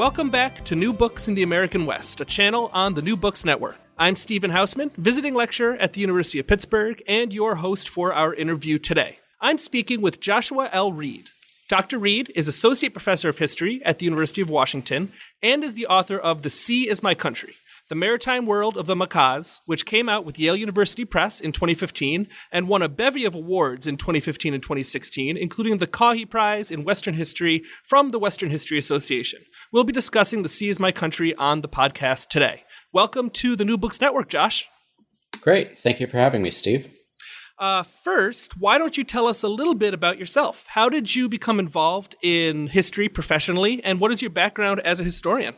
Welcome back to New Books in the American West, a channel on the New Books Network. I'm Stephen Hausman, visiting lecturer at the University of Pittsburgh, and your host for our interview today. I'm speaking with Joshua L. Reid. Dr. Reid is Associate Professor of History at the University of Washington and is the author of The Sea is My Country The Maritime World of the Makahs, which came out with Yale University Press in 2015 and won a bevy of awards in 2015 and 2016, including the Caughey Prize in Western History from the Western History Association. We'll be discussing The Sea is My Country on the podcast today. Welcome to the New Books Network, Josh. Great. Thank you for having me, Steve. Uh, first, why don't you tell us a little bit about yourself? How did you become involved in history professionally, and what is your background as a historian?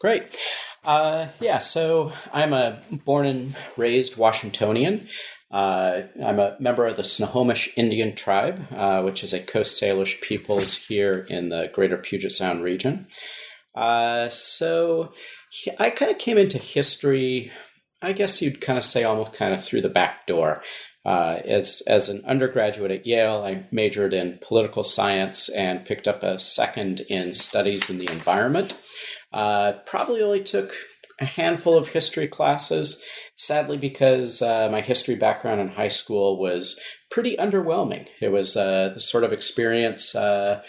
Great. Uh, yeah, so I'm a born and raised Washingtonian. Uh, I'm a member of the Snohomish Indian tribe, uh, which is a Coast Salish peoples here in the greater Puget Sound region. Uh, so I kind of came into history, I guess you'd kind of say almost kind of through the back door. Uh, as, as an undergraduate at Yale, I majored in political science and picked up a second in studies in the environment. Uh, probably only took a handful of history classes, sadly, because uh, my history background in high school was pretty underwhelming. It was uh, the sort of experience uh,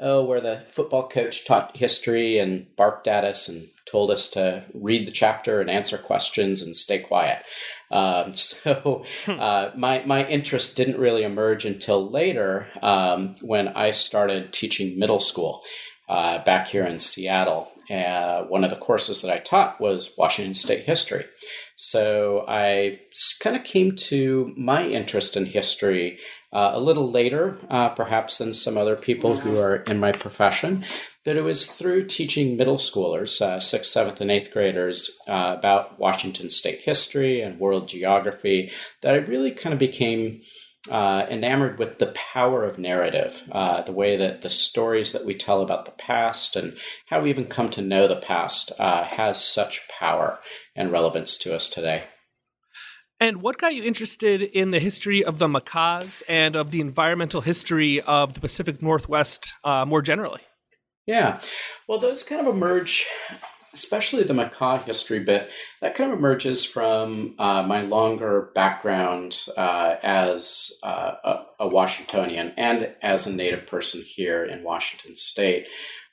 oh, where the football coach taught history and barked at us and told us to read the chapter and answer questions and stay quiet. Um, so Hmm. uh, my my interest didn't really emerge until later um, when I started teaching middle school uh, back here in Seattle. Uh, one of the courses that I taught was Washington State history. So I kind of came to my interest in history uh, a little later, uh, perhaps than some other people who are in my profession. But it was through teaching middle schoolers, uh, sixth, seventh, and eighth graders, uh, about Washington state history and world geography that I really kind of became uh, enamored with the power of narrative, uh, the way that the stories that we tell about the past and how we even come to know the past uh, has such power and relevance to us today. And what got you interested in the history of the Makahs and of the environmental history of the Pacific Northwest uh, more generally? Yeah, well, those kind of emerge, especially the Makah history bit, that kind of emerges from uh, my longer background uh, as uh, a, a Washingtonian and as a native person here in Washington State.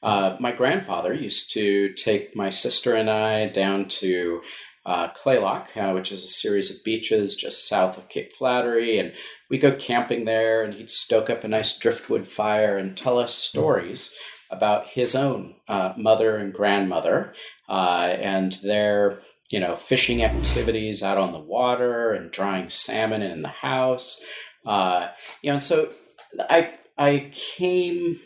Uh, my grandfather used to take my sister and I down to uh, Kalaloch, uh, which is a series of beaches just south of Cape Flattery, and we go camping there, and he'd stoke up a nice driftwood fire and tell us stories about his own uh, mother and grandmother uh, and their you know fishing activities out on the water and drying salmon in the house. Uh, you know and so i i came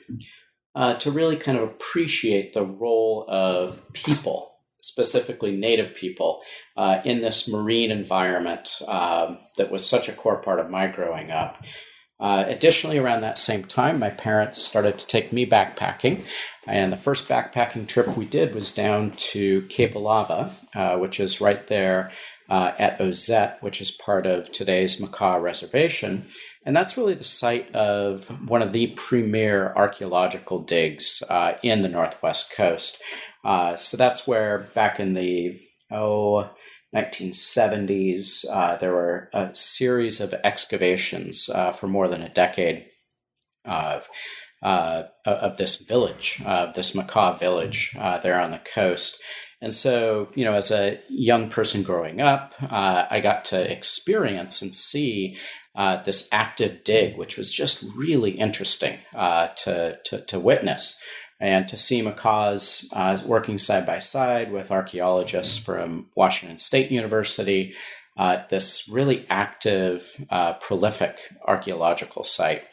uh, to really kind of appreciate the role of people specifically native people uh, in this marine environment um, that was such a core part of my growing up uh, additionally, around that same time, my parents started to take me backpacking. And the first backpacking trip we did was down to Cape Alava, uh, which is right there uh, at Ozette, which is part of today's Makah Reservation. And that's really the site of one of the premier archaeological digs uh, in the Northwest Coast. Uh, so that's where back in the, oh, 1970s, uh, there were a series of excavations uh, for more than a decade of uh, of this village, uh, this Makah village uh, there on the coast. And so, you know, as a young person growing up, uh, I got to experience and see uh, this active dig, which was just really interesting to, to, to, witness and to see Makahs uh, working side by side with archaeologists from Washington State University, uh, this really active, uh, prolific archaeological site.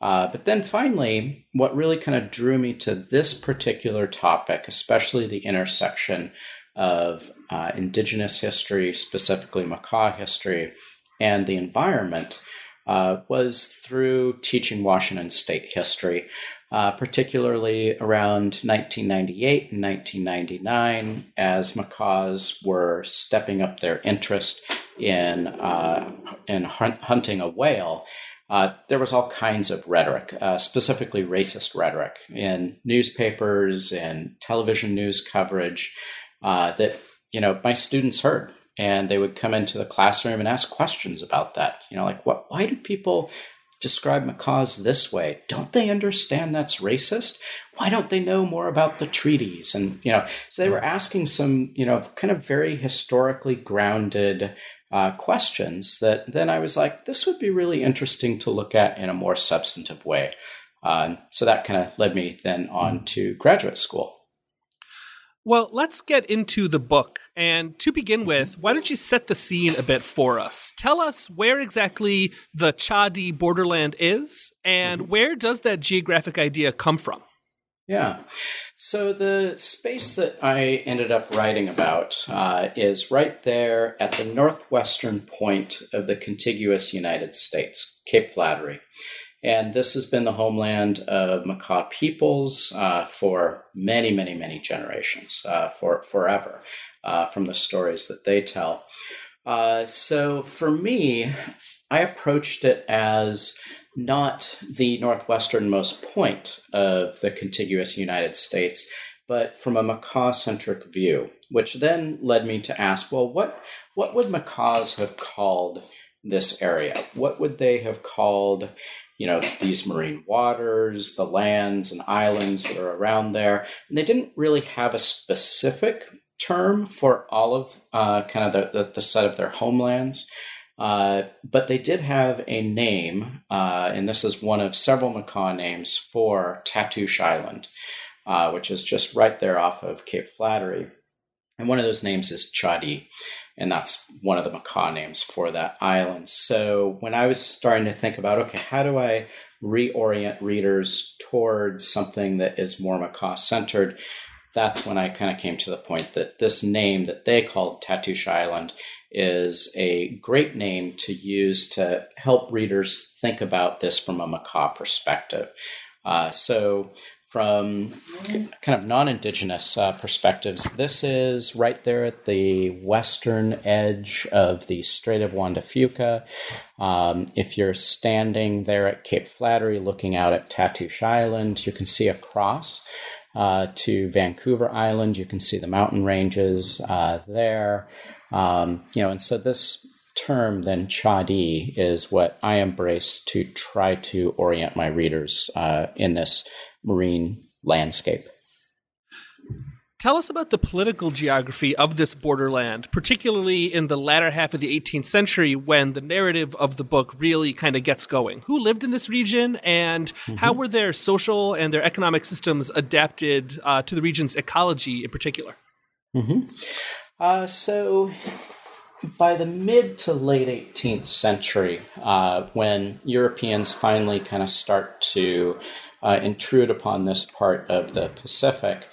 Uh, but then finally, what really kind of drew me to this particular topic, especially the intersection of uh, indigenous history, specifically Makah history, and the environment, uh, was through teaching Washington state history, uh, particularly around 1998 and 1999, as Makahs were stepping up their interest in, uh, in hunt- hunting a whale uh, there was all kinds of rhetoric, uh, specifically racist rhetoric, in newspapers and television news coverage uh, that you know my students heard, and they would come into the classroom and ask questions about that. You know, like what? Why do people describe Makahs this way? Don't they understand that's racist? Why don't they know more about the treaties? And you know, so they were asking some you know kind of very historically grounded uh, questions that then I was like, this would be really interesting to look at in a more substantive way. Uh, so that kind of led me then on to graduate school. Well, let's get into the book. And to begin with, why don't you set the scene a bit for us? Tell us where exactly the Chadi borderland is, and mm-hmm. where does that geographic idea come from? Yeah. So the space that I ended up writing about uh, is right there at the northwestern point of the contiguous United States, Cape Flattery. And this has been the homeland of Makah peoples uh, for many, many, many generations, uh, for forever, uh, from the stories that they tell. Uh, so for me, I approached it as not the northwesternmost point of the contiguous United States, but from a Makah centric view, which then led me to ask well, what, what would Makahs have called this area? What would they have called? You know, these marine waters, the lands and islands that are around there. And they didn't really have a specific term for all of uh, kind of the, the, the set of their homelands. Uh, but they did have a name, uh, and this is one of several Makah names for Tatoosh Island, uh, which is just right there off of Cape Flattery. And one of those names is Chadi, and that's one of the Makah names for that island. So when I was starting to think about, okay, how do I reorient readers towards something that is more Makah centered? That's when I kind of came to the point that this name that they called Tatoosh Island is a great name to use to help readers think about this from a Makah perspective. Uh, so, from kind of non indigenous uh, perspectives, this is right there at the western edge of the Strait of Juan de Fuca. Um, if you're standing there at Cape Flattery looking out at Tatoosh Island, you can see across. Uh, to Vancouver Island. You can see the mountain ranges uh, there. Um, you know, and so this term then chadi is what I embrace to try to orient my readers uh, in this marine landscape. Tell us about the political geography of this borderland, particularly in the latter half of the 18th century when the narrative of the book really kind of gets going. Who lived in this region and mm-hmm. how were their social and their economic systems adapted uh, to the region's ecology in particular? Mm-hmm. Uh, so, by the mid to late 18th century, uh, when Europeans finally kind of start to uh, intrude upon this part of the Pacific,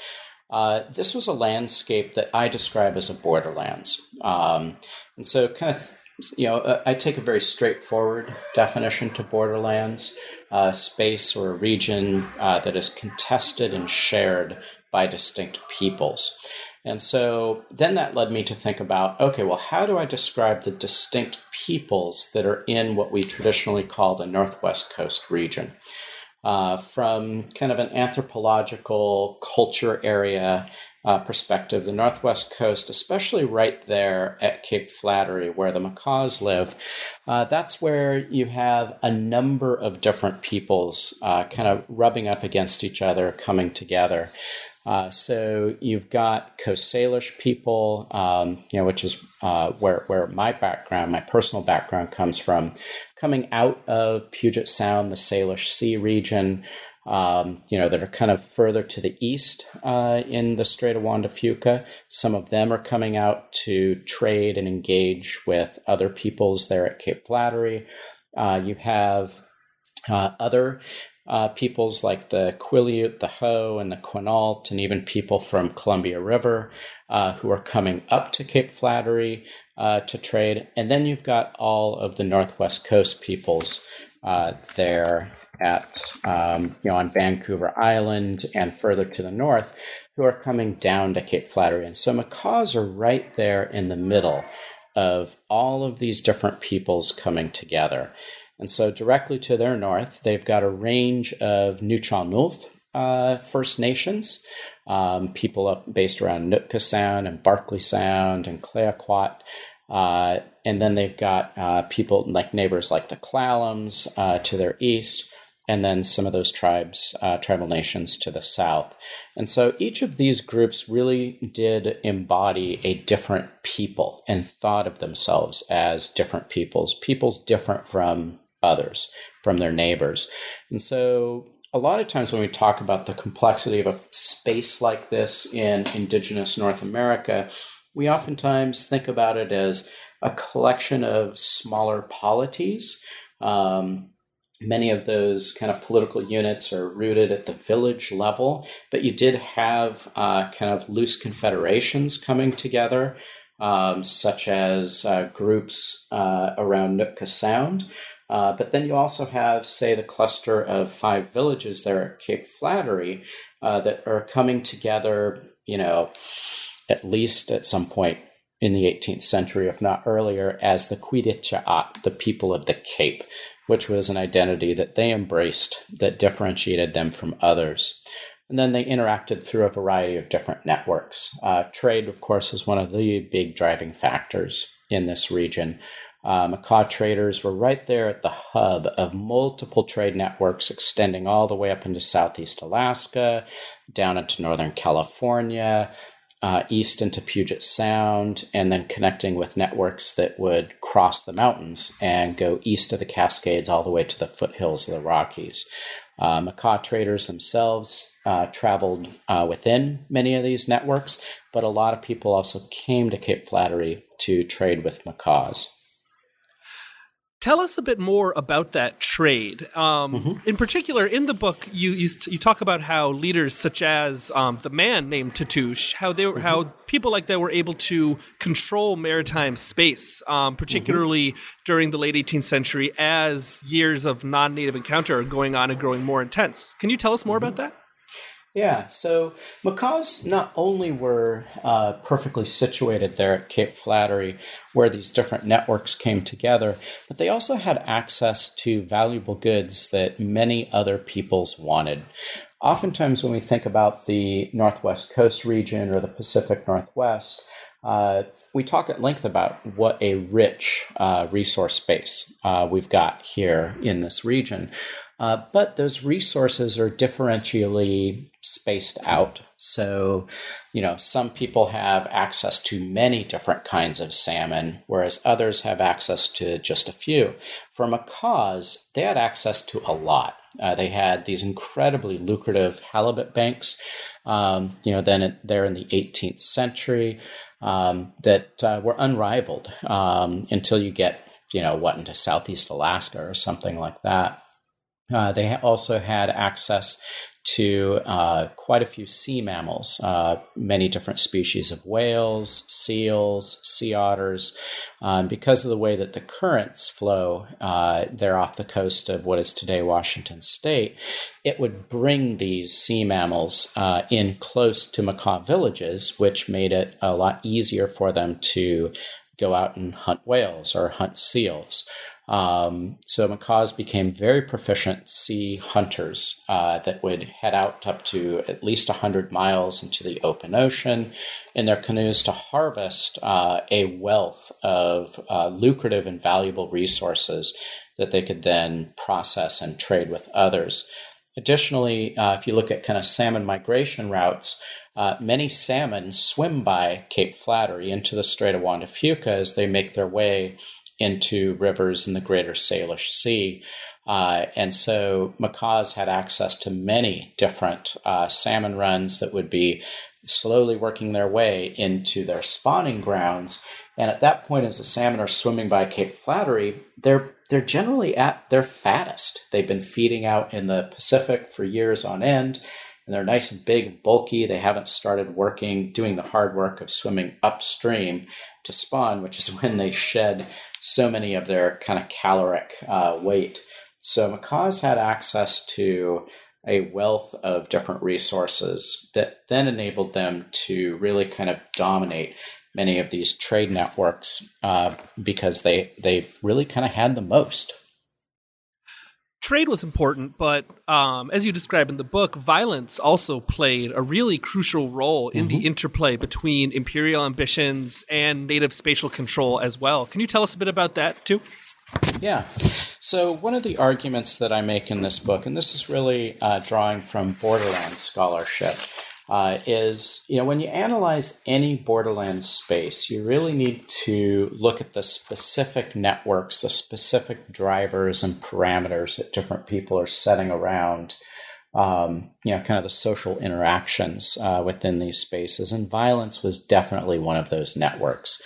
uh, this was a landscape that I describe as a borderlands. Um, and so, kind of, you know, uh, I take a very straightforward definition to borderlands uh, space or a region that is contested and shared by distinct peoples. And so then that led me to think about okay, well, how do I describe the distinct peoples that are in what we traditionally call the Northwest Coast region? Uh, from kind of an anthropological culture area uh, perspective, the Northwest Coast, especially right there at Cape Flattery, where the Makahs live, uh, that's where you have a number of different peoples uh, kind of rubbing up against each other, coming together. Uh, so you've got Coast Salish people, um, you know, which is uh, where where my background, my personal background, comes from, coming out of Puget Sound, the Salish Sea region um, you know, that are kind of further to the east uh, in the Strait of Juan de Fuca. Some of them are coming out to trade and engage with other peoples there at Cape Flattery. Uh, you have uh, other uh, peoples like the Quileute, the Hoh, and the Quinault, and even people from Columbia River uh, who are coming up to Cape Flattery uh, to trade. And then you've got all of the Northwest Coast peoples there at um, you know on Vancouver Island and further to the north who are coming down to Cape Flattery. And so Makahs are right there in the middle of all of these different peoples coming together. And so directly to their north, they've got a range of Nuu-chah-nulth uh, First Nations, um, people up based around Nootka Sound and Barkley Sound and Clayoquot. Uh, and then they've got uh, people like neighbors like the Clallams uh, to their east, and then some of those tribes, uh, tribal nations to the south. And so each of these groups really did embody a different people and thought of themselves as different peoples, peoples different from others, from their neighbors. And so a lot of times when we talk about the complexity of a space like this in indigenous North America, we oftentimes think about it as a collection of smaller polities. Um, Many of those kind of political units are rooted at the village level, but you did have uh, kind of loose confederations coming together, um, such as uh, groups uh, around Nootka Sound. Uh, but then you also have, say, the cluster of five villages there at Cape Flattery uh, that are coming together, you know, at least at some point in the 18th century, if not earlier, as the Kwi-di-cha-at, the people of the Cape which was an identity that they embraced that differentiated them from others. And then they interacted through a variety of different networks. Uh, trade, of course, is one of the big driving factors in this region. Uh, Makah traders were right there at the hub of multiple trade networks extending all the way up into southeast Alaska, down into northern California, uh, east into Puget Sound, and then connecting with networks that would cross the mountains and go east of the Cascades all the way to the foothills of the Rockies. Uh, Makah traders themselves uh, traveled uh, within many of these networks, but a lot of people also came to Cape Flattery to trade with Makahs. Tell us a bit more about that trade. Um, mm-hmm. In particular, in the book, you, you, you talk about how leaders such as um, the man named Tatoosh, how they mm-hmm. how people like that were able to control maritime space, um, particularly mm-hmm. during the late 18th century, as years of non-native encounter are going on and growing more intense. Can you tell us more about mm-hmm. that? Yeah, so Makahs not only were uh, perfectly situated there at Cape Flattery, where these different networks came together, but they also had access to valuable goods that many other peoples wanted. Oftentimes, when we think about the Northwest Coast region or the Pacific Northwest, uh, we talk at length about what a rich uh, resource base uh, we've got here in this region. Uh, but those resources are differentially spaced out. So, you know, some people have access to many different kinds of salmon, whereas others have access to just a few. For Makahs, they had access to a lot. Uh, they had these incredibly lucrative halibut banks, um, you know, then there in the 18th century um, that uh, were unrivaled um, until you get, you know, what into Southeast Alaska or something like that. Uh, they also had access to uh, quite a few sea mammals, uh, many different species of whales, seals, sea otters. Um, because of the way that the currents flow uh, there off the coast of what is today Washington State, it would bring these sea mammals uh, in close to Makah villages, which made it a lot easier for them to go out and hunt whales or hunt seals. Um, so Makahs became very proficient sea hunters uh, that would head out up to at least 100 miles into the open ocean in their canoes to harvest uh, a wealth of uh, lucrative and valuable resources that they could then process and trade with others. Additionally, uh, if you look at kind of salmon migration routes, uh, many salmon swim by Cape Flattery into the Strait of Juan de Fuca as they make their way into rivers in the greater Salish Sea. Uh, and so Makahs had access to many different uh, salmon runs that would be slowly working their way into their spawning grounds. And at that point, as the salmon are swimming by Cape Flattery, they're they're generally at their fattest. They've been feeding out in the Pacific for years on end, and they're nice and big and bulky. They haven't started working, doing the hard work of swimming upstream to spawn, which is when they shed so many of their kind of caloric uh, weight. So Makahs had access to a wealth of different resources that then enabled them to really kind of dominate many of these trade networks uh, because they they really kind of had the most. Trade was important, but um, as you describe in the book, violence also played a really crucial role in mm-hmm. the interplay between imperial ambitions and native spatial control as well. Can you tell us a bit about that too? Yeah. So, one of the arguments that I make in this book, and this is really uh, drawing from borderland scholarship, uh, is you know when you analyze any borderlands space you really need to look at the specific networks the specific drivers and parameters that different people are setting around um, you know kind of the social interactions uh, within these spaces. And violence was definitely one of those networks.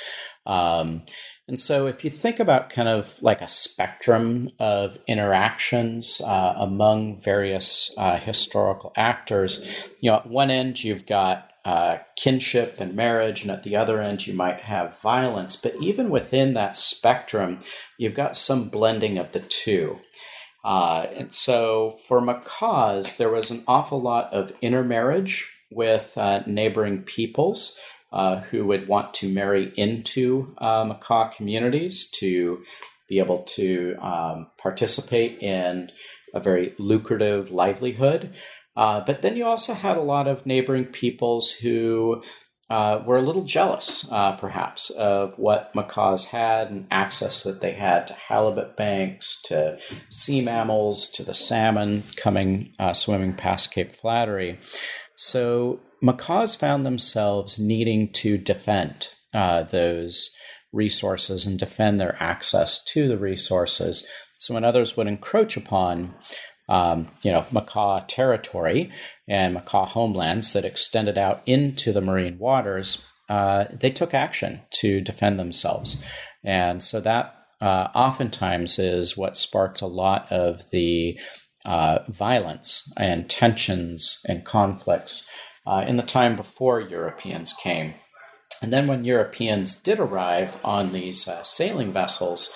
Um, and so, if you think about kind of like a spectrum of interactions uh, among various uh, historical actors, you know, at one end you've got uh, kinship and marriage, and at the other end you might have violence. But even within that spectrum, you've got some blending of the two. Uh, and so, for Makahs, there was an awful lot of intermarriage with uh, neighboring peoples uh, who would want to marry into uh, Makah communities to be able to um, participate in a very lucrative livelihood. Uh, but then you also had a lot of neighboring peoples who uh, were a little jealous, uh, perhaps, of what Makahs had and access that they had to halibut banks, to sea mammals, to the salmon coming uh, swimming past Cape Flattery. So Makahs found themselves needing to defend uh, those resources and defend their access to the resources. So when others would encroach upon, um, you know, Makah territory and Makah homelands that extended out into the marine waters, uh, they took action to defend themselves, and so that uh, oftentimes is what sparked a lot of the uh, violence and tensions and conflicts uh, in the time before Europeans came. And then when Europeans did arrive on these uh, sailing vessels,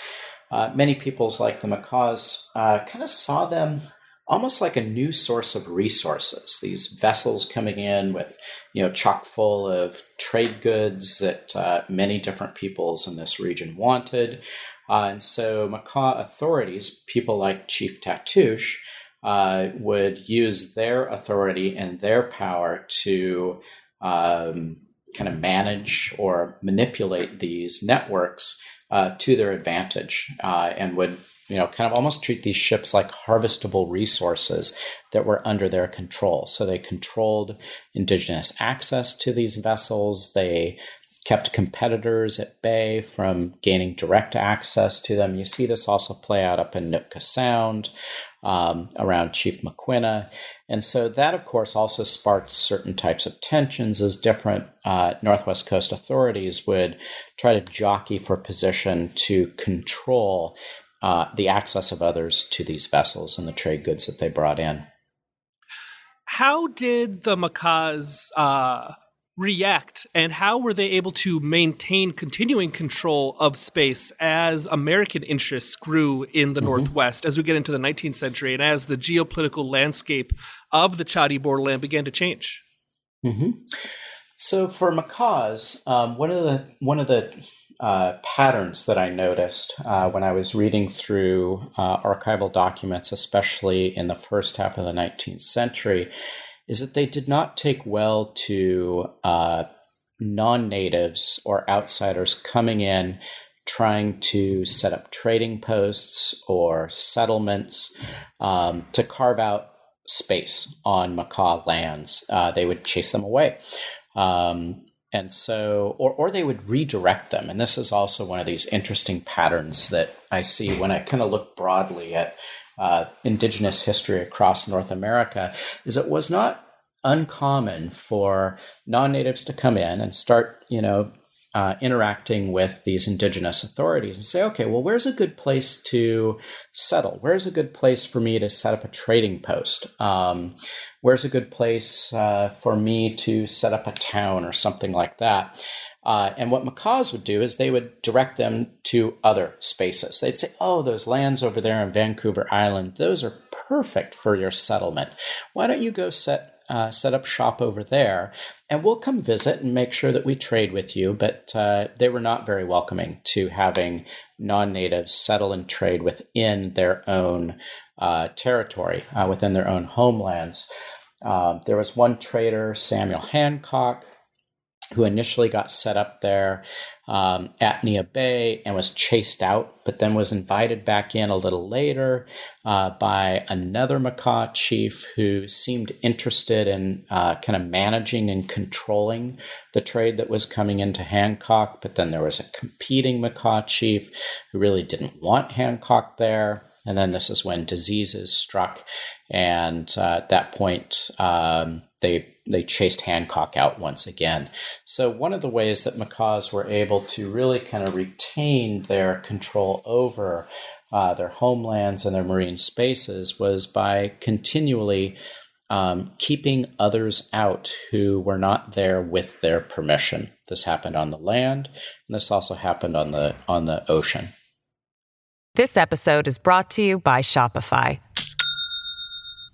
uh, many peoples like the Makahs uh, kind of saw them almost like a new source of resources. These vessels coming in with, you know, chock full of trade goods that uh, many different peoples in this region wanted. Uh, and so Makah authorities, people like Chief Tatoosh, uh, would use their authority and their power to um, kind of manage or manipulate these networks uh, to their advantage uh, and would you know kind of almost treat these ships like harvestable resources that were under their control. So they controlled indigenous access to these vessels. They kept competitors at bay from gaining direct access to them. You see this also play out up in nootka sound um, around Chief Maquinna. And so that, of course, also sparked certain types of tensions as different uh, Northwest Coast authorities would try to jockey for position to control uh, the access of others to these vessels and the trade goods that they brought in. How did the Makahs uh, react and how were they able to maintain continuing control of space as American interests grew in the mm-hmm. Northwest as we get into the 19th century and as the geopolitical landscape of the Chadi borderland began to change? Mm-hmm. So for Makahs, um, one of the one of the uh, patterns that I noticed uh, when I was reading through uh, archival documents, especially in the first half of the 19th century, is that they did not take well to uh, non natives or outsiders coming in trying to set up trading posts or settlements um, to carve out space on Makah lands. Uh, they would chase them away. Um, and so, or, or they would redirect them. And this is also one of these interesting patterns that I see when I kind of look broadly at uh, indigenous history across North America, is it was not uncommon for non-natives to come in and start, you know, uh, interacting with these indigenous authorities and say, okay, well, where's a good place to settle? Where's a good place for me to set up a trading post? Um, where's a good place uh, for me to set up a town or something like that? Uh, and what Makahs would do is they would direct them to other spaces. They'd say, oh, those lands over there on Vancouver Island, those are perfect for your settlement. Why don't you go set uh, set up shop over there, and we'll come visit and make sure that we trade with you. But uh, they were not very welcoming to having non natives settle and trade within their own uh, territory, uh, within their own homelands. Uh, there was one trader, Samuel Hancock, who initially got set up there um, at Neah Bay and was chased out, but then was invited back in a little later uh, by another Makah chief who seemed interested in uh, kind of managing and controlling the trade that was coming into Hancock. But then there was a competing Makah chief who really didn't want Hancock there. And then this is when diseases struck. And uh, at that point, um, they they chased Hancock out once again. So one of the ways that Makahs were able to really kind of retain their control over uh, their homelands and their marine spaces was by continually um, keeping others out who were not there with their permission. This happened on the land, and this also happened on the on the ocean. This episode is brought to you by Shopify.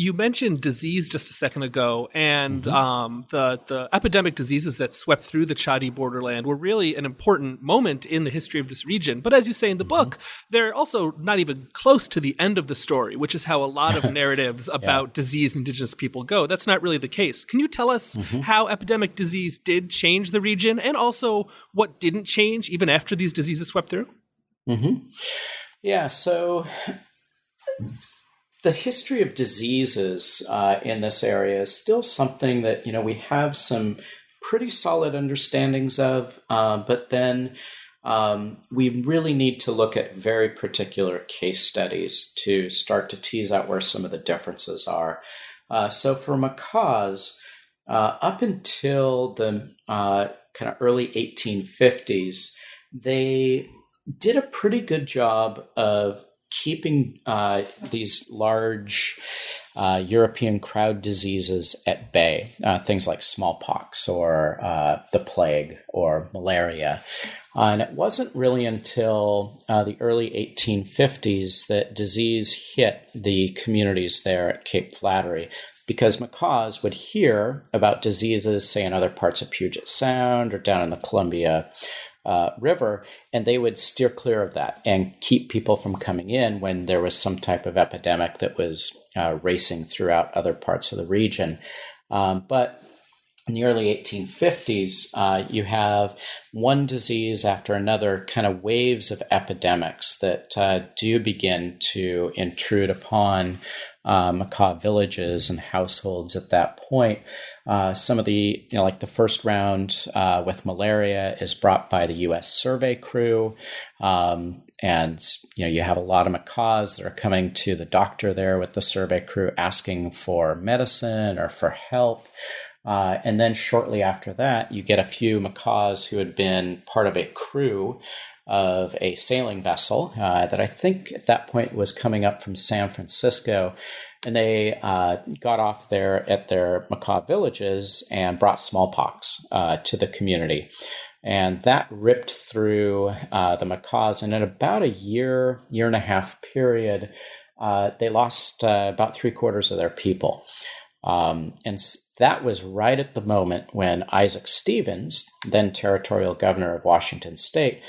you mentioned disease just a second ago, and mm-hmm. um, the the epidemic diseases that swept through the Chadi borderland were really an important moment in the history of this region. But as you say in the mm-hmm. book, they're also not even close to the end of the story, which is how a lot of narratives about yeah. diseased indigenous people go. That's not really the case. Can you tell us mm-hmm. how epidemic disease did change the region, and also what didn't change even after these diseases swept through? Mm-hmm. Yeah. So the history of diseases uh, in this area is still something that you know we have some pretty solid understandings of, uh, but then um, we really need to look at very particular case studies to start to tease out where some of the differences are. Uh, so for Makahs, uh, up until the uh, kind of early 1850s, they did a pretty good job of keeping uh, these large uh, European crowd diseases at bay, uh, things like smallpox or uh, the plague or malaria. Uh, and it wasn't really until uh, the early 1850s that disease hit the communities there at Cape Flattery. Because Makahs would hear about diseases, say, in other parts of Puget Sound or down in the Columbia uh, river, and they would steer clear of that and keep people from coming in when there was some type of epidemic that was uh, racing throughout other parts of the region. Um, but in the early 1850s, uh, you have one disease after another, kind of waves of epidemics that uh, do begin to intrude upon uh, Makah villages and households at that point. Uh, some of the, you know, like the first round uh, with malaria is brought by the U.S. survey crew. Um, and, you know, you have a lot of Makahs that are coming to the doctor there with the survey crew asking for medicine or for help. Uh, and then shortly after that, you get a few Makahs who had been part of a crew of a sailing vessel uh, that I think at that point was coming up from San Francisco. And they uh, got off there at their Makah villages and brought smallpox uh, to the community. And that ripped through uh, the Makahs. And in about a year, year and a half period, uh, they lost uh, about three quarters of their people. Um, and that was right at the moment when Isaac Stevens, then territorial governor of Washington state,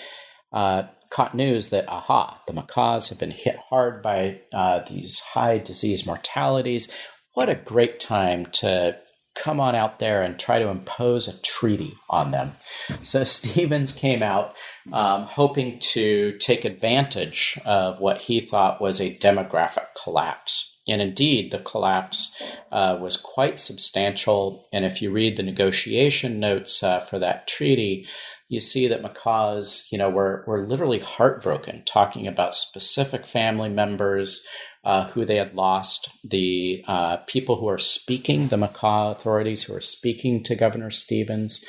uh, caught news that, aha, the Makahs have been hit hard by uh, these high disease mortalities. What a great time to come on out there and try to impose a treaty on them. So Stevens came out um, hoping to take advantage of what he thought was a demographic collapse. And indeed, the collapse uh, was quite substantial. And if you read the negotiation notes uh, for that treaty, you see that Makahs, you know, were, were literally heartbroken, talking about specific family members uh, who they had lost, the uh, people who are speaking, the Makah authorities who are speaking to Governor Stevens.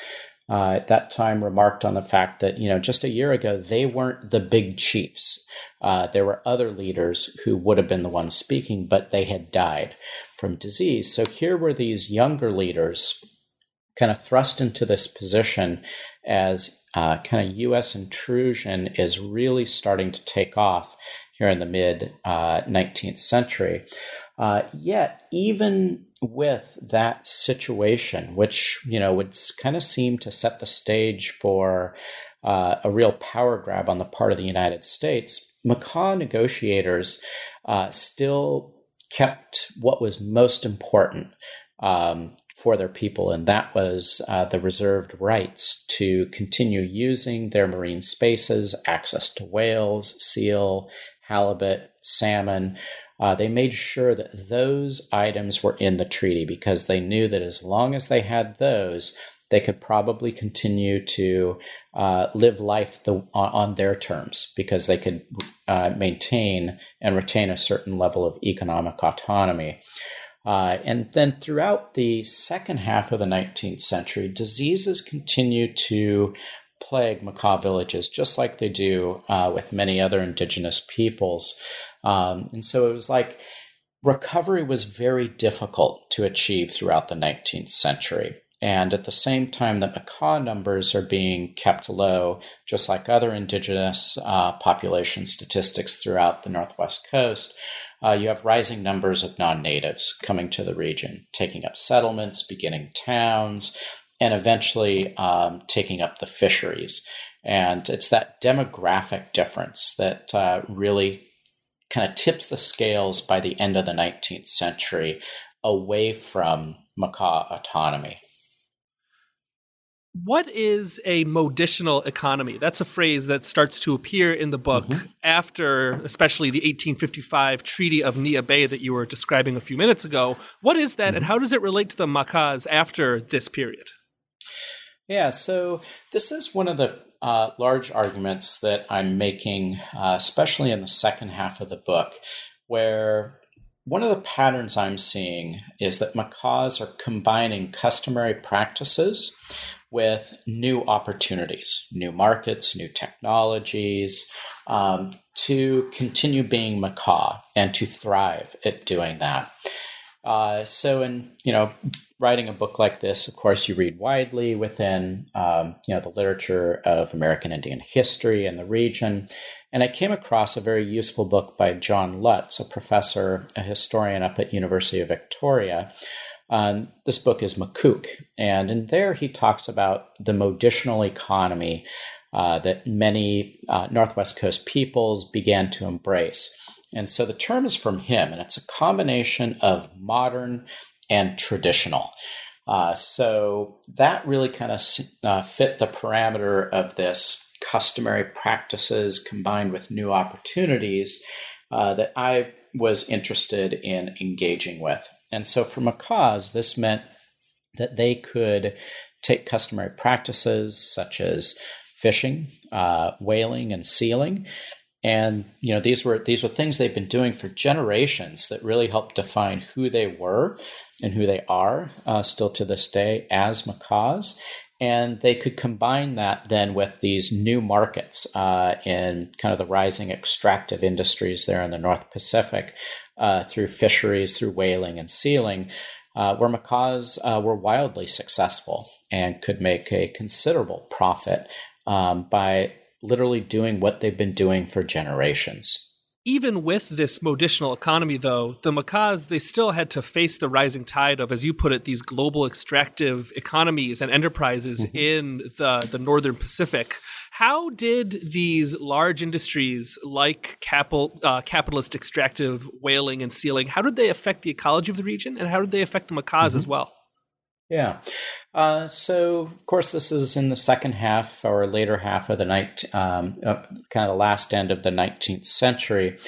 Uh, at that time, remarked on the fact that you know just a year ago they weren't the big chiefs. Uh, there were other leaders who would have been the ones speaking, but they had died from disease. So here were these younger leaders, kind of thrust into this position as uh, kind of U.S. intrusion is really starting to take off here in the mid uh, 19th century. Uh, yet, even with that situation, which you know would kind of seem to set the stage for uh, a real power grab on the part of the United States, Makah negotiators uh, still kept what was most important um, for their people, and that was uh, the reserved rights to continue using their marine spaces, access to whales, seal, halibut, salmon. Uh, they made sure that those items were in the treaty because they knew that as long as they had those, they could probably continue to uh, live life the, on, their terms because they could uh, maintain and retain a certain level of economic autonomy. Uh, and then throughout the second half of the 19th century, diseases continue to plague Makah villages, just like they do uh, with many other indigenous peoples. Um, and so it was like recovery was very difficult to achieve throughout the 19th century. And at the same time that Makah numbers are being kept low, just like other indigenous uh, population statistics throughout the Northwest Coast, uh, you have rising numbers of non natives coming to the region, taking up settlements, beginning towns, and eventually um, taking up the fisheries. And it's that demographic difference that uh, really kind of tips the scales by the end of the 19th century away from Makah autonomy. What is a moditional economy? That's a phrase that starts to appear in the book mm-hmm. after, especially the 1855 Treaty of Neah Bay that you were describing a few minutes ago. What is that, mm-hmm. and how does it relate to the Makahs after this period? Yeah, so this is one of the uh, large arguments that I'm making, uh, especially in the second half of the book, where one of the patterns I'm seeing is that Makahs are combining customary practices with new opportunities, new markets, new technologies, um, to continue being Makah and to thrive at doing that. Uh, so, in you know, writing a book like this, of course, you read widely within um, you know the literature of American Indian history and the region. And I came across a very useful book by John Lutz, a professor, a historian up at University of Victoria. Um, this book is Makuk, and in there he talks about the moditional economy uh, that many uh, Northwest Coast peoples began to embrace. And so the term is from him, and it's a combination of modern and traditional. Uh, so that really kind of uh, fit the parameter of this customary practices combined with new opportunities uh, that I was interested in engaging with. And so for Makahs, this meant that they could take customary practices such as fishing, uh, whaling, and sealing, and you know these were these were things they've been doing for generations that really helped define who they were and who they are uh, still to this day as Makahs. And they could combine that then with these new markets uh, in kind of the rising extractive industries there in the North Pacific uh, through fisheries, through whaling and sealing, uh, where Makahs uh, were wildly successful and could make a considerable profit um, by literally doing what they've been doing for generations even with this moditional economy, though, the Makahs, they still had to face the rising tide of, as you put it, these global extractive economies and enterprises mm-hmm. in the, the northern Pacific. How did these large industries like capital, uh, capitalist extractive whaling and sealing, how did they affect the ecology of the region and how did they affect the Makahs mm-hmm. as well? Yeah. Uh, so, of course, this is in the second half or later half of the night, um, uh, kind of the last end of the 19th century.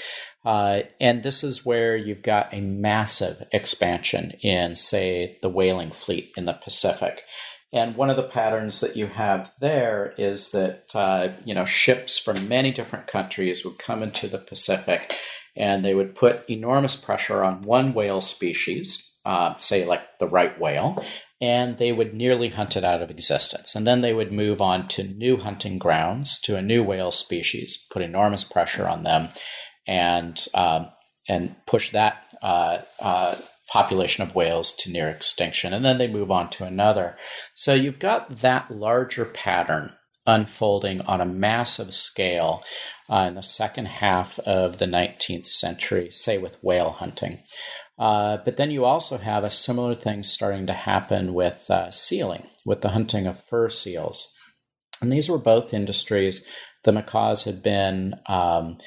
Uh, and this is where you've got a massive expansion in, say, the whaling fleet in the Pacific. And one of the patterns that you have there is that uh, you know ships from many different countries would come into the Pacific, and they would put enormous pressure on one whale species, uh, say like the right whale, and they would nearly hunt it out of existence. And then they would move on to new hunting grounds, to a new whale species, put enormous pressure on them, and um, and push that uh, uh, population of whales to near extinction. And then they move on to another. So you've got that larger pattern unfolding on a massive scale uh, in the second half of the 19th century, say with whale hunting. Uh, but then you also have a similar thing starting to happen with uh, sealing, with the hunting of fur seals. And these were both industries the Makahs had been um,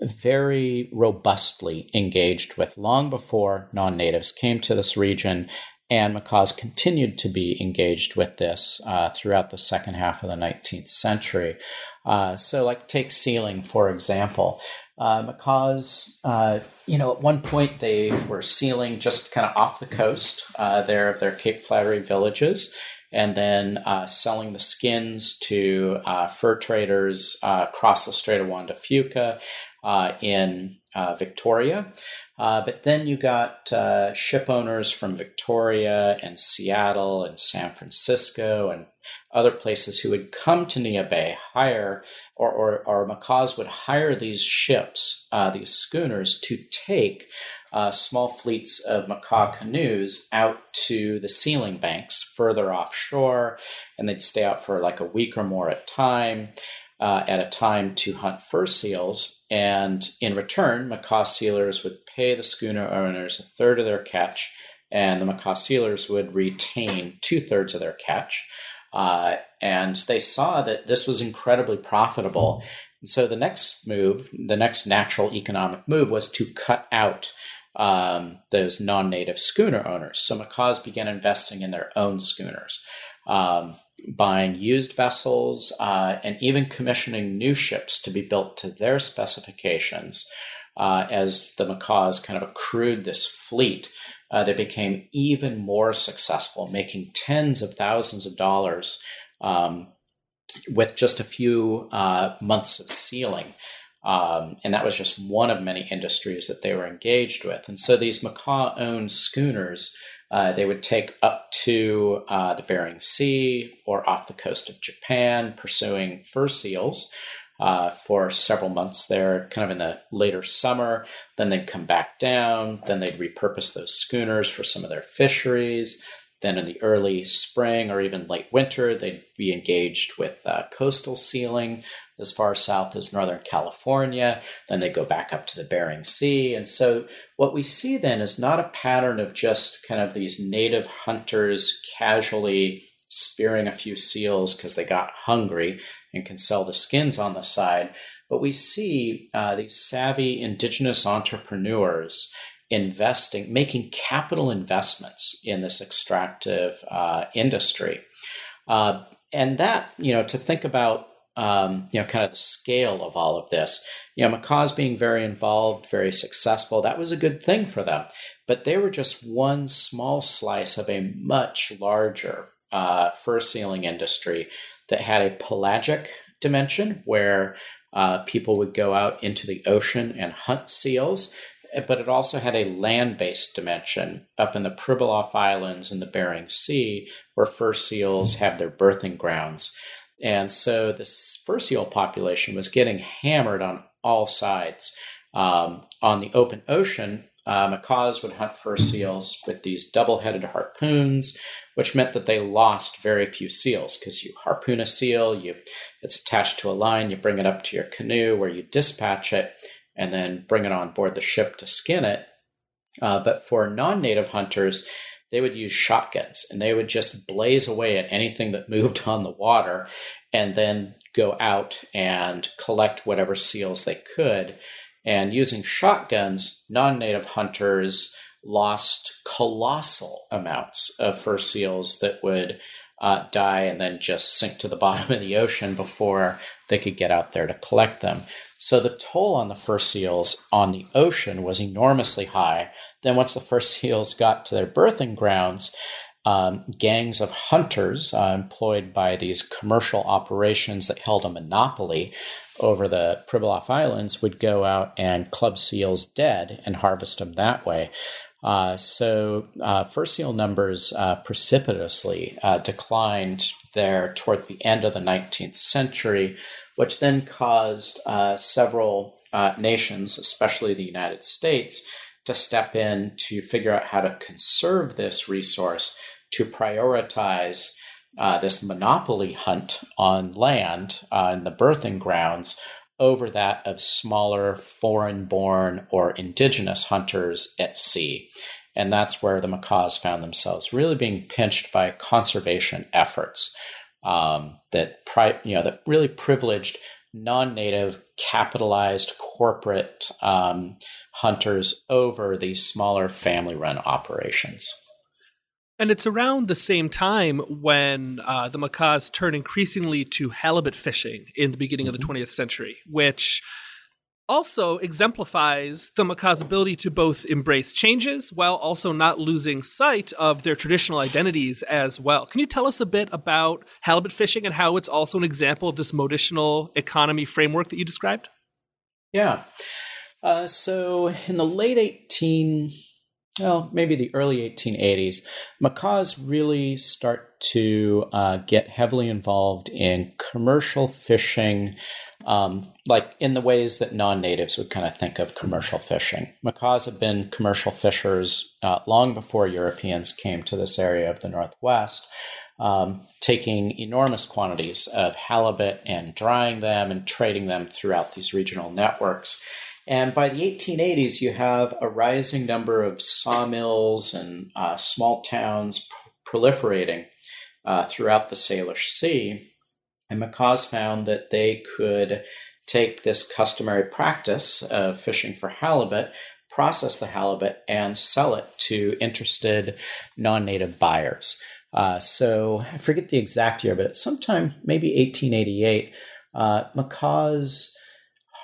very robustly engaged with long before non natives came to this region. And Makahs continued to be engaged with this uh, throughout the second half of the 19th century. Uh, so, like, take sealing, for example. Uh, Makahs, uh, you know, at one point they were sealing just kind of off the coast uh, there of their Cape Flattery villages, and then uh, selling the skins to uh, fur traders uh, across the Strait of Juan de Fuca in Victoria. but then you got ship owners from Victoria and Seattle and San Francisco and other places who would come to Neah Bay, hire, or, or, or Makahs would hire these ships, uh, these schooners, to take uh, small fleets of Makah canoes out to the sealing banks further offshore, and they'd stay out for like a week or more at time. Uh, at a time to hunt fur seals, and in return, Makah sealers would pay the schooner owners a third of their catch, and the Makah sealers would retain two thirds of their catch. Uh, and they saw that this was incredibly profitable. And so the next move, the next natural economic move, was to cut out um, those non native schooner owners. So Makahs began investing in their own schooners. Um, buying used vessels uh, and even commissioning new ships to be built to their specifications uh, as the Makahs kind of accrued this fleet uh, they became even more successful, making tens of thousands of dollars um, with just a few uh, months of sealing. Um, and that was just one of many industries that they were engaged with. And so these Makah owned schooners, uh, they would take up to uh, the Bering Sea or off the coast of Japan, pursuing fur seals uh, for several months there, kind of in the later summer. Then they'd come back down. Then they'd repurpose those schooners for some of their fisheries. Then in the early spring or even late winter, they'd be engaged with uh, coastal sealing as far south as Northern California. Then they go back up to the Bering Sea. And so what we see then is not a pattern of just kind of these native hunters casually spearing a few seals because they got hungry and can sell the skins on the side. But we see uh, these savvy indigenous entrepreneurs investing, making capital investments in this extractive uh, industry. Uh, and that, you know, to think about, um, you know, kind of the scale of all of this, you know, Makahs being very involved, very successful, that was a good thing for them. But they were just one small slice of a much larger uh, fur sealing industry that had a pelagic dimension where uh, people would go out into the ocean and hunt seals. but it also had a land based dimension up in the Pribilof Islands in the Bering Sea, where fur seals have their birthing grounds. And so the fur seal population was getting hammered on all sides. Um, on the open ocean, uh, Makahs would hunt fur seals with these double headed harpoons, which meant that they lost very few seals because you harpoon a seal, you it's attached to a line, you bring it up to your canoe where you dispatch it, and then bring it on board the ship to skin it. Uh, but for non native hunters, they would use shotguns and they would just blaze away at anything that moved on the water and then go out and collect whatever seals they could. And using shotguns, non native hunters lost colossal amounts of fur seals that would uh, die and then just sink to the bottom of the ocean before they could get out there to collect them. So the toll on the fur seals on the ocean was enormously high. Then, once the fur seals got to their birthing grounds, um, gangs of hunters uh, employed by these commercial operations that held a monopoly over the Pribilof Islands would go out and club seals dead and harvest them that way. Uh, so uh, fur seal numbers uh, precipitously uh, declined there toward the end of the 19th century, which then caused uh, several uh, nations, especially the United States, to step in to figure out how to conserve this resource, to prioritize this monopoly hunt on land in the birthing grounds over that of smaller foreign born or indigenous hunters at sea. And that's where the Makahs found themselves really being pinched by conservation efforts um, that, pri- you know, that really privileged non-native capitalized corporate um, hunters over these smaller family-run operations. And it's around the same time when uh, the Makahs turn increasingly to halibut fishing in the beginning mm-hmm. of the 20th century, which also exemplifies the Makah's ability to both embrace changes while also not losing sight of their traditional identities as well. Can you tell us a bit about halibut fishing and how it's also an example of this moditional economy framework that you described? Yeah. Uh, so in the late 18 well, maybe the early 1880s, Makahs really start to uh, get heavily involved in commercial fishing, um, like in the ways that non natives would kind of think of commercial fishing. Makahs have been commercial fishers uh, long before Europeans came to this area of the Northwest. Um, taking enormous quantities of halibut and drying them and trading them throughout these regional networks. And by the 1880s, you have a rising number of sawmills and uh, small towns proliferating uh, throughout the Salish Sea. And Makahs found that they could take this customary practice of fishing for halibut, process the halibut, and sell it to interested non native buyers. Uh, so I forget the exact year, but it's sometime maybe 1888. Uh, Makahs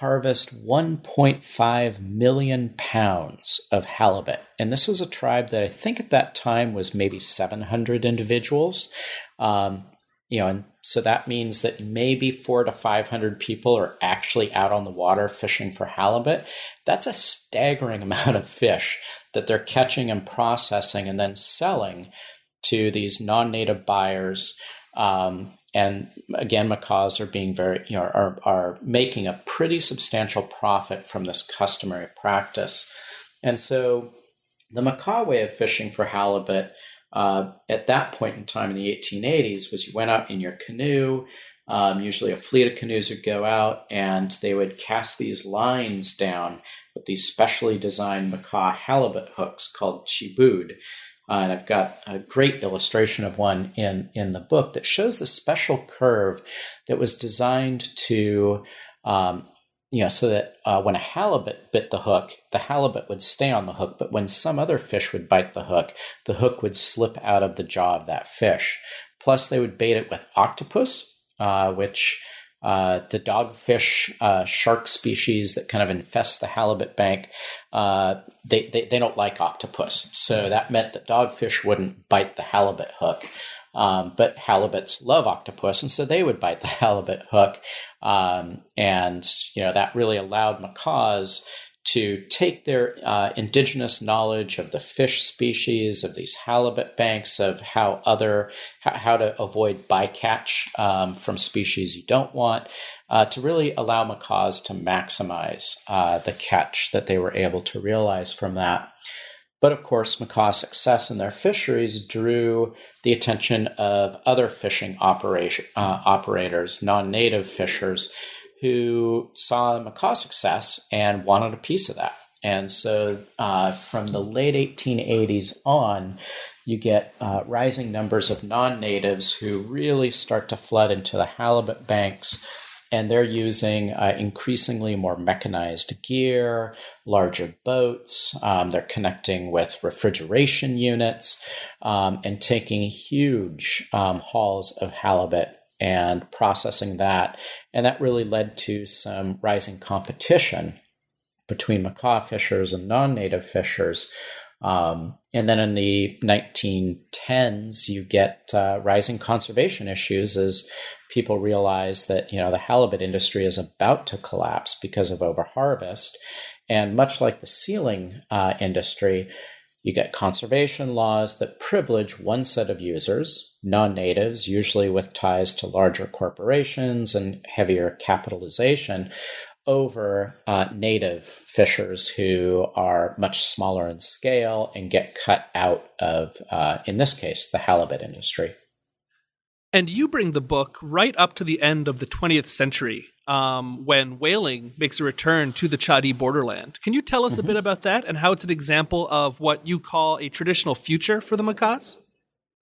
harvest 1.5 million pounds of halibut. And this is a tribe that I think at that time was maybe 700 individuals. Um, you know, and so that means that maybe four to 500 people are actually out on the water fishing for halibut. That's a staggering amount of fish that they're catching and processing and then selling to these non native buyers. Um, and again, Makahs are being very, you know, are, are making a pretty substantial profit from this customary practice. And so the Makah way of fishing for halibut uh, at that point in time in the 1880s was you went out in your canoe. Um, usually a fleet of canoes would go out and they would cast these lines down with these specially designed Makah halibut hooks called chiboude. Uh, and I've got a great illustration of one in, in the book that shows the special curve that was designed to, um, you know, so that uh, when a halibut bit the hook, the halibut would stay on the hook. But when some other fish would bite the hook, the hook would slip out of the jaw of that fish. Plus, they would bait it with octopus, uh, which uh, the dogfish uh, shark species that kind of infest the halibut bank, uh, they, they, they, don't like octopus. So that meant that dogfish wouldn't bite the halibut hook. Um, but halibuts love octopus, and so they would bite the halibut hook. Um, and, you know, that really allowed Makahs to take their uh, indigenous knowledge of the fish species, of these halibut banks, of how other how to avoid bycatch um, from species you don't want, uh, to really allow Makahs to maximize uh, the catch that they were able to realize from that. But of course, Makah's success in their fisheries drew the attention of other fishing operation, uh, operators, non native fishers, who saw Makah success and wanted a piece of that. And so uh, from the late 1880s on, you get uh, rising numbers of non natives who really start to flood into the halibut banks and they're using uh, increasingly more mechanized gear, larger boats. Um, they're connecting with refrigeration units um, and taking huge um, hauls of halibut and processing that. And that really led to some rising competition between Makah fishers and non native fishers. Um, and then in the 1910s, you get uh, rising conservation issues as people realize that you know the halibut industry is about to collapse because of overharvest, and much like the sealing uh, industry, you get conservation laws that privilege one set of users, non natives, usually with ties to larger corporations and heavier capitalization, over uh, native fishers who are much smaller in scale and get cut out of, uh, in this case, the halibut industry. And you bring the book right up to the end of the 20th century um, when whaling makes a return to the Chadi borderland. Can you tell us mm-hmm. a bit about that and how it's an example of what you call a traditional future for the Makahs?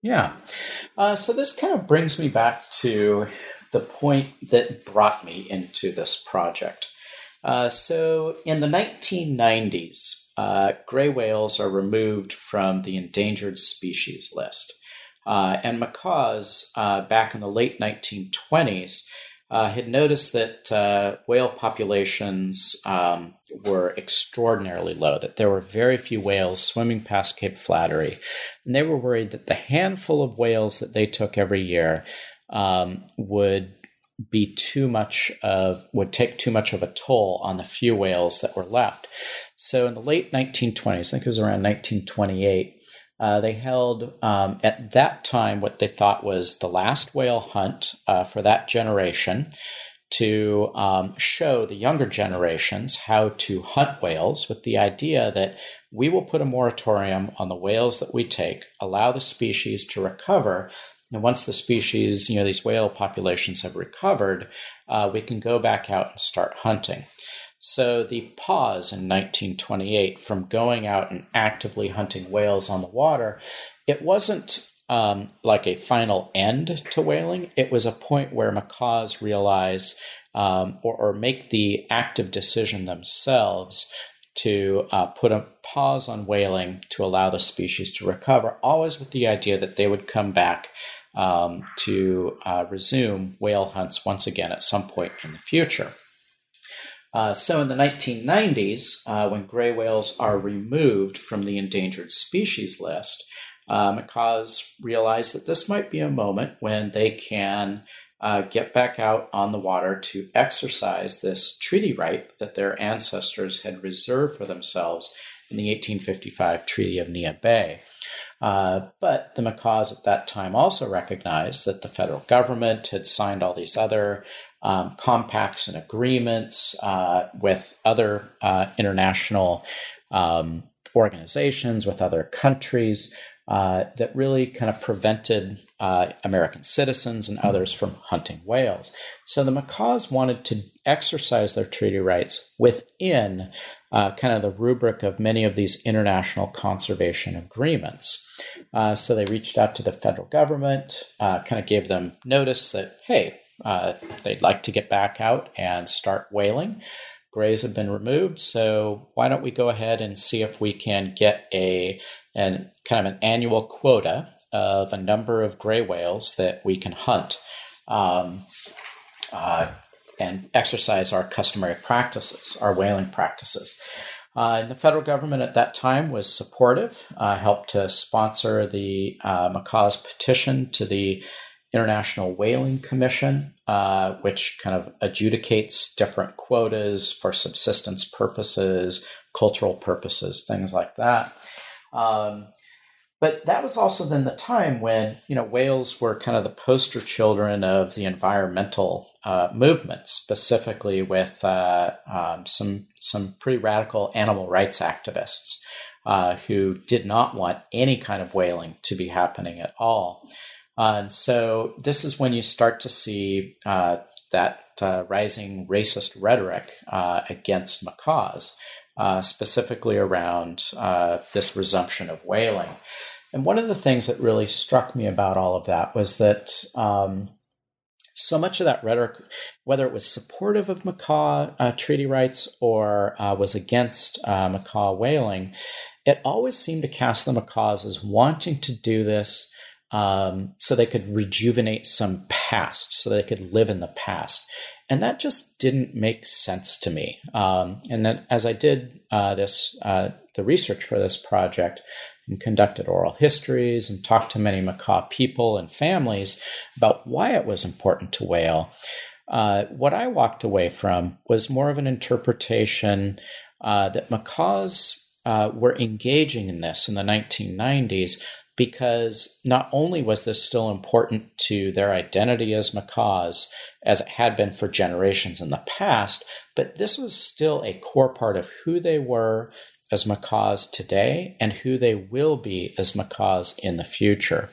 Yeah. Uh, so this kind of brings me back to the point that brought me into this project. Uh, so in the 1990s, uh, gray whales are removed from the endangered species list. Uh, and Makahs, uh, back in the late 1920s, uh, had noticed that uh, whale populations um, were extraordinarily low, that there were very few whales swimming past Cape Flattery. And they were worried that the handful of whales that they took every year um, would be too much of would take too much of a toll on the few whales that were left. So in the late 1920s, I think it was around 1928, uh, they held um, at that time what they thought was the last whale hunt uh, for that generation to um, show the younger generations how to hunt whales with the idea that we will put a moratorium on the whales that we take, allow the species to recover. And once the species, you know, these whale populations have recovered, uh, we can go back out and start hunting. So the pause in 1928 from going out and actively hunting whales on the water, it wasn't um, like a final end to whaling. It was a point where Makahs realize um, or, or, make the active decision themselves to uh, put a pause on whaling to allow the species to recover, always with the idea that they would come back um, to uh, resume whale hunts once again at some point in the future. Uh, so in the 1990s, uh, when gray whales are removed from the endangered species list, uh, Makahs realize that this might be a moment when they can uh, get back out on the water to exercise this treaty right that their ancestors had reserved for themselves in the 1855 Treaty of Neah Bay. Uh, but the Makahs at that time also recognized that the federal government had signed all these other um, compacts and agreements uh, with other uh, international um, organizations, with other countries uh, that really kind of prevented uh, American citizens and others from hunting whales. So the Makahs wanted to exercise their treaty rights within uh, kind of the rubric of many of these international conservation agreements. Uh, so they reached out to the federal government, kind of gave them notice that, hey, uh, they'd like to get back out and start whaling. Grays have been removed, so why don't we go ahead and see if we can get a and kind of an annual quota of a number of gray whales that we can hunt um, uh, and exercise our customary practices, our whaling practices. Uh, the federal government at that time was supportive, uh, helped to sponsor the uh, Makah's petition to the International Whaling Commission, uh, which kind of adjudicates different quotas for subsistence purposes, cultural purposes, things like that. Um, but that was also then the time when you know whales were kind of the poster children of the environmental uh, movement, specifically with uh, um, some some pretty radical animal rights activists uh, who did not want any kind of whaling to be happening at all. Uh, and so this is when you start to see uh, that uh, rising racist rhetoric against Makahs uh, specifically around uh, this resumption of whaling. And one of the things that really struck me about all of that was that um, so much of that rhetoric, whether it was supportive of Makah uh, treaty rights or uh, was against uh, Makah whaling, it always seemed to cast the Makahs as wanting to do this um, so they could rejuvenate some past, so they could live in the past. And that just didn't make sense to me. Um, and then as I did uh, this, uh, the research for this project, and conducted oral histories and talked to many Makah people and families about why it was important to whale. Uh, what I walked away from was more of an interpretation uh, that Makahs uh, were engaging in this in the 1990s because not only was this still important to their identity as Makahs, as it had been for generations in the past, but this was still a core part of who they were as Makahs today and who they will be as Makahs in the future.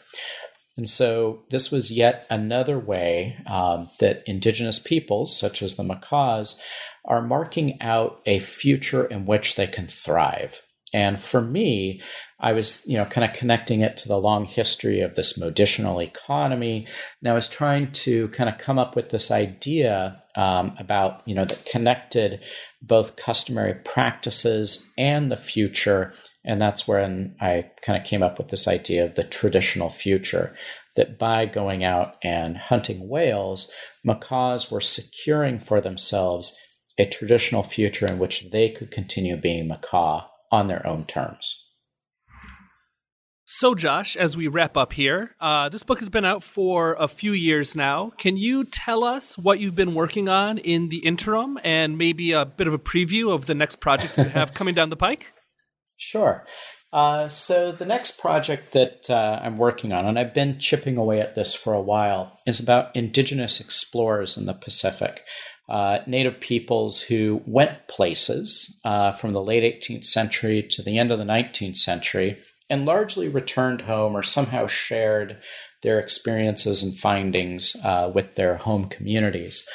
And so this was yet another way um, that indigenous peoples, such as the Makahs, are marking out a future in which they can thrive. And for me, I was, you know, kind of connecting it to the long history of this moditional economy. And I was trying to kind of come up with this idea um, about, you know, that connected both customary practices and the future. And that's when I kind of came up with this idea of the traditional future. That by going out and hunting whales, Makahs were securing for themselves a traditional future in which they could continue being Makah on their own terms. So, Josh, as we wrap up here, uh, this book has been out for a few years now. Can you tell us what you've been working on in the interim and maybe a bit of a preview of the next project you have coming down the pike? Sure. Uh, so, the next project that uh, I'm working on, and I've been chipping away at this for a while, is about indigenous explorers in the Pacific uh, native peoples who went places uh, from the late 18th century to the end of the 19th century and largely returned home or somehow shared their experiences and findings uh, with their home communities.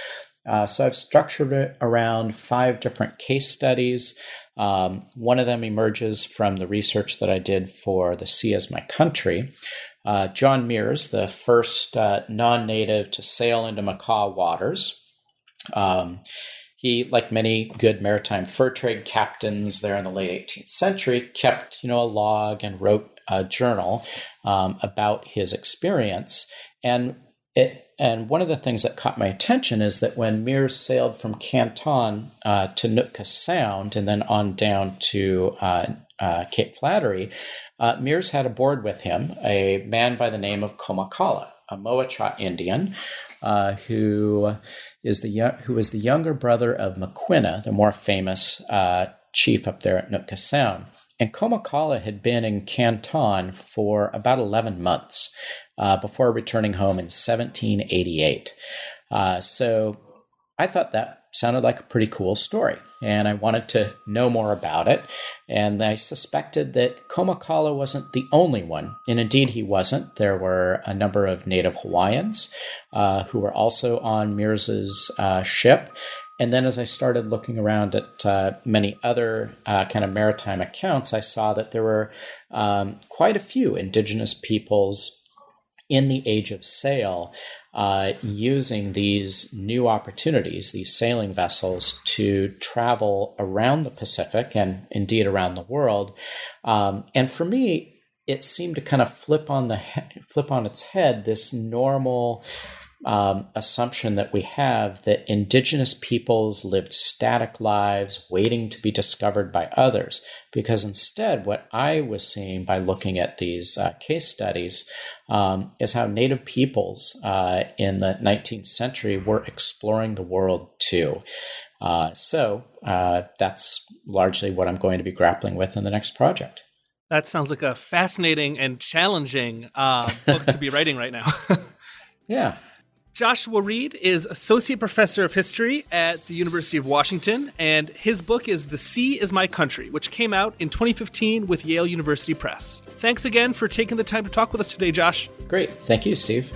Uh, so I've structured it around five different case studies. Um, one of them emerges from the research that I did for The Sea is My Country. Uh, John Meares, the first uh, non native to sail into Makah waters, um, he, like many good maritime fur trade captains there in the late 18th century, kept you know a log and wrote a journal um, about his experience. And it and one of the things that caught my attention is that when Meares sailed from Canton uh, to Nootka Sound and then on down to uh, uh, Cape Flattery, uh, Meares had aboard with him a man by the name of Comekela, a Mowacha Indian uh, who is the who is the younger brother of Maquinna, the more famous uh, chief up there at Nootka Sound. And Comekela had been in Canton for about 11 months uh, before returning home in 1788. Uh, so I thought that sounded like a pretty cool story, and I wanted to know more about it. And I suspected that Comekela wasn't the only one, and indeed he wasn't. There were a number of native Hawaiians uh, who were also on Meares's uh, ship. And then, as I started looking around at uh, many other uh, kind of maritime accounts, I saw that there were um, quite a few indigenous peoples in the age of sail uh, using these new opportunities, these sailing vessels, to travel around the Pacific and indeed around the world. Um, and for me, it seemed to kind of flip on the he- flip on its head this normal um, assumption that we have that indigenous peoples lived static lives waiting to be discovered by others. Because instead, what I was seeing by looking at these uh, case studies um, is how native peoples uh, in the 19th century were exploring the world too. Uh, so uh, that's largely what I'm going to be grappling with in the next project. That sounds like a fascinating and challenging uh, book to be writing right now. yeah. Joshua Reid is Associate Professor of History at the University of Washington, and his book is The Sea is My Country, which came out in 2015 with Yale University Press. Thanks again for taking the time to talk with us today, Josh. Great. Thank you, Steve.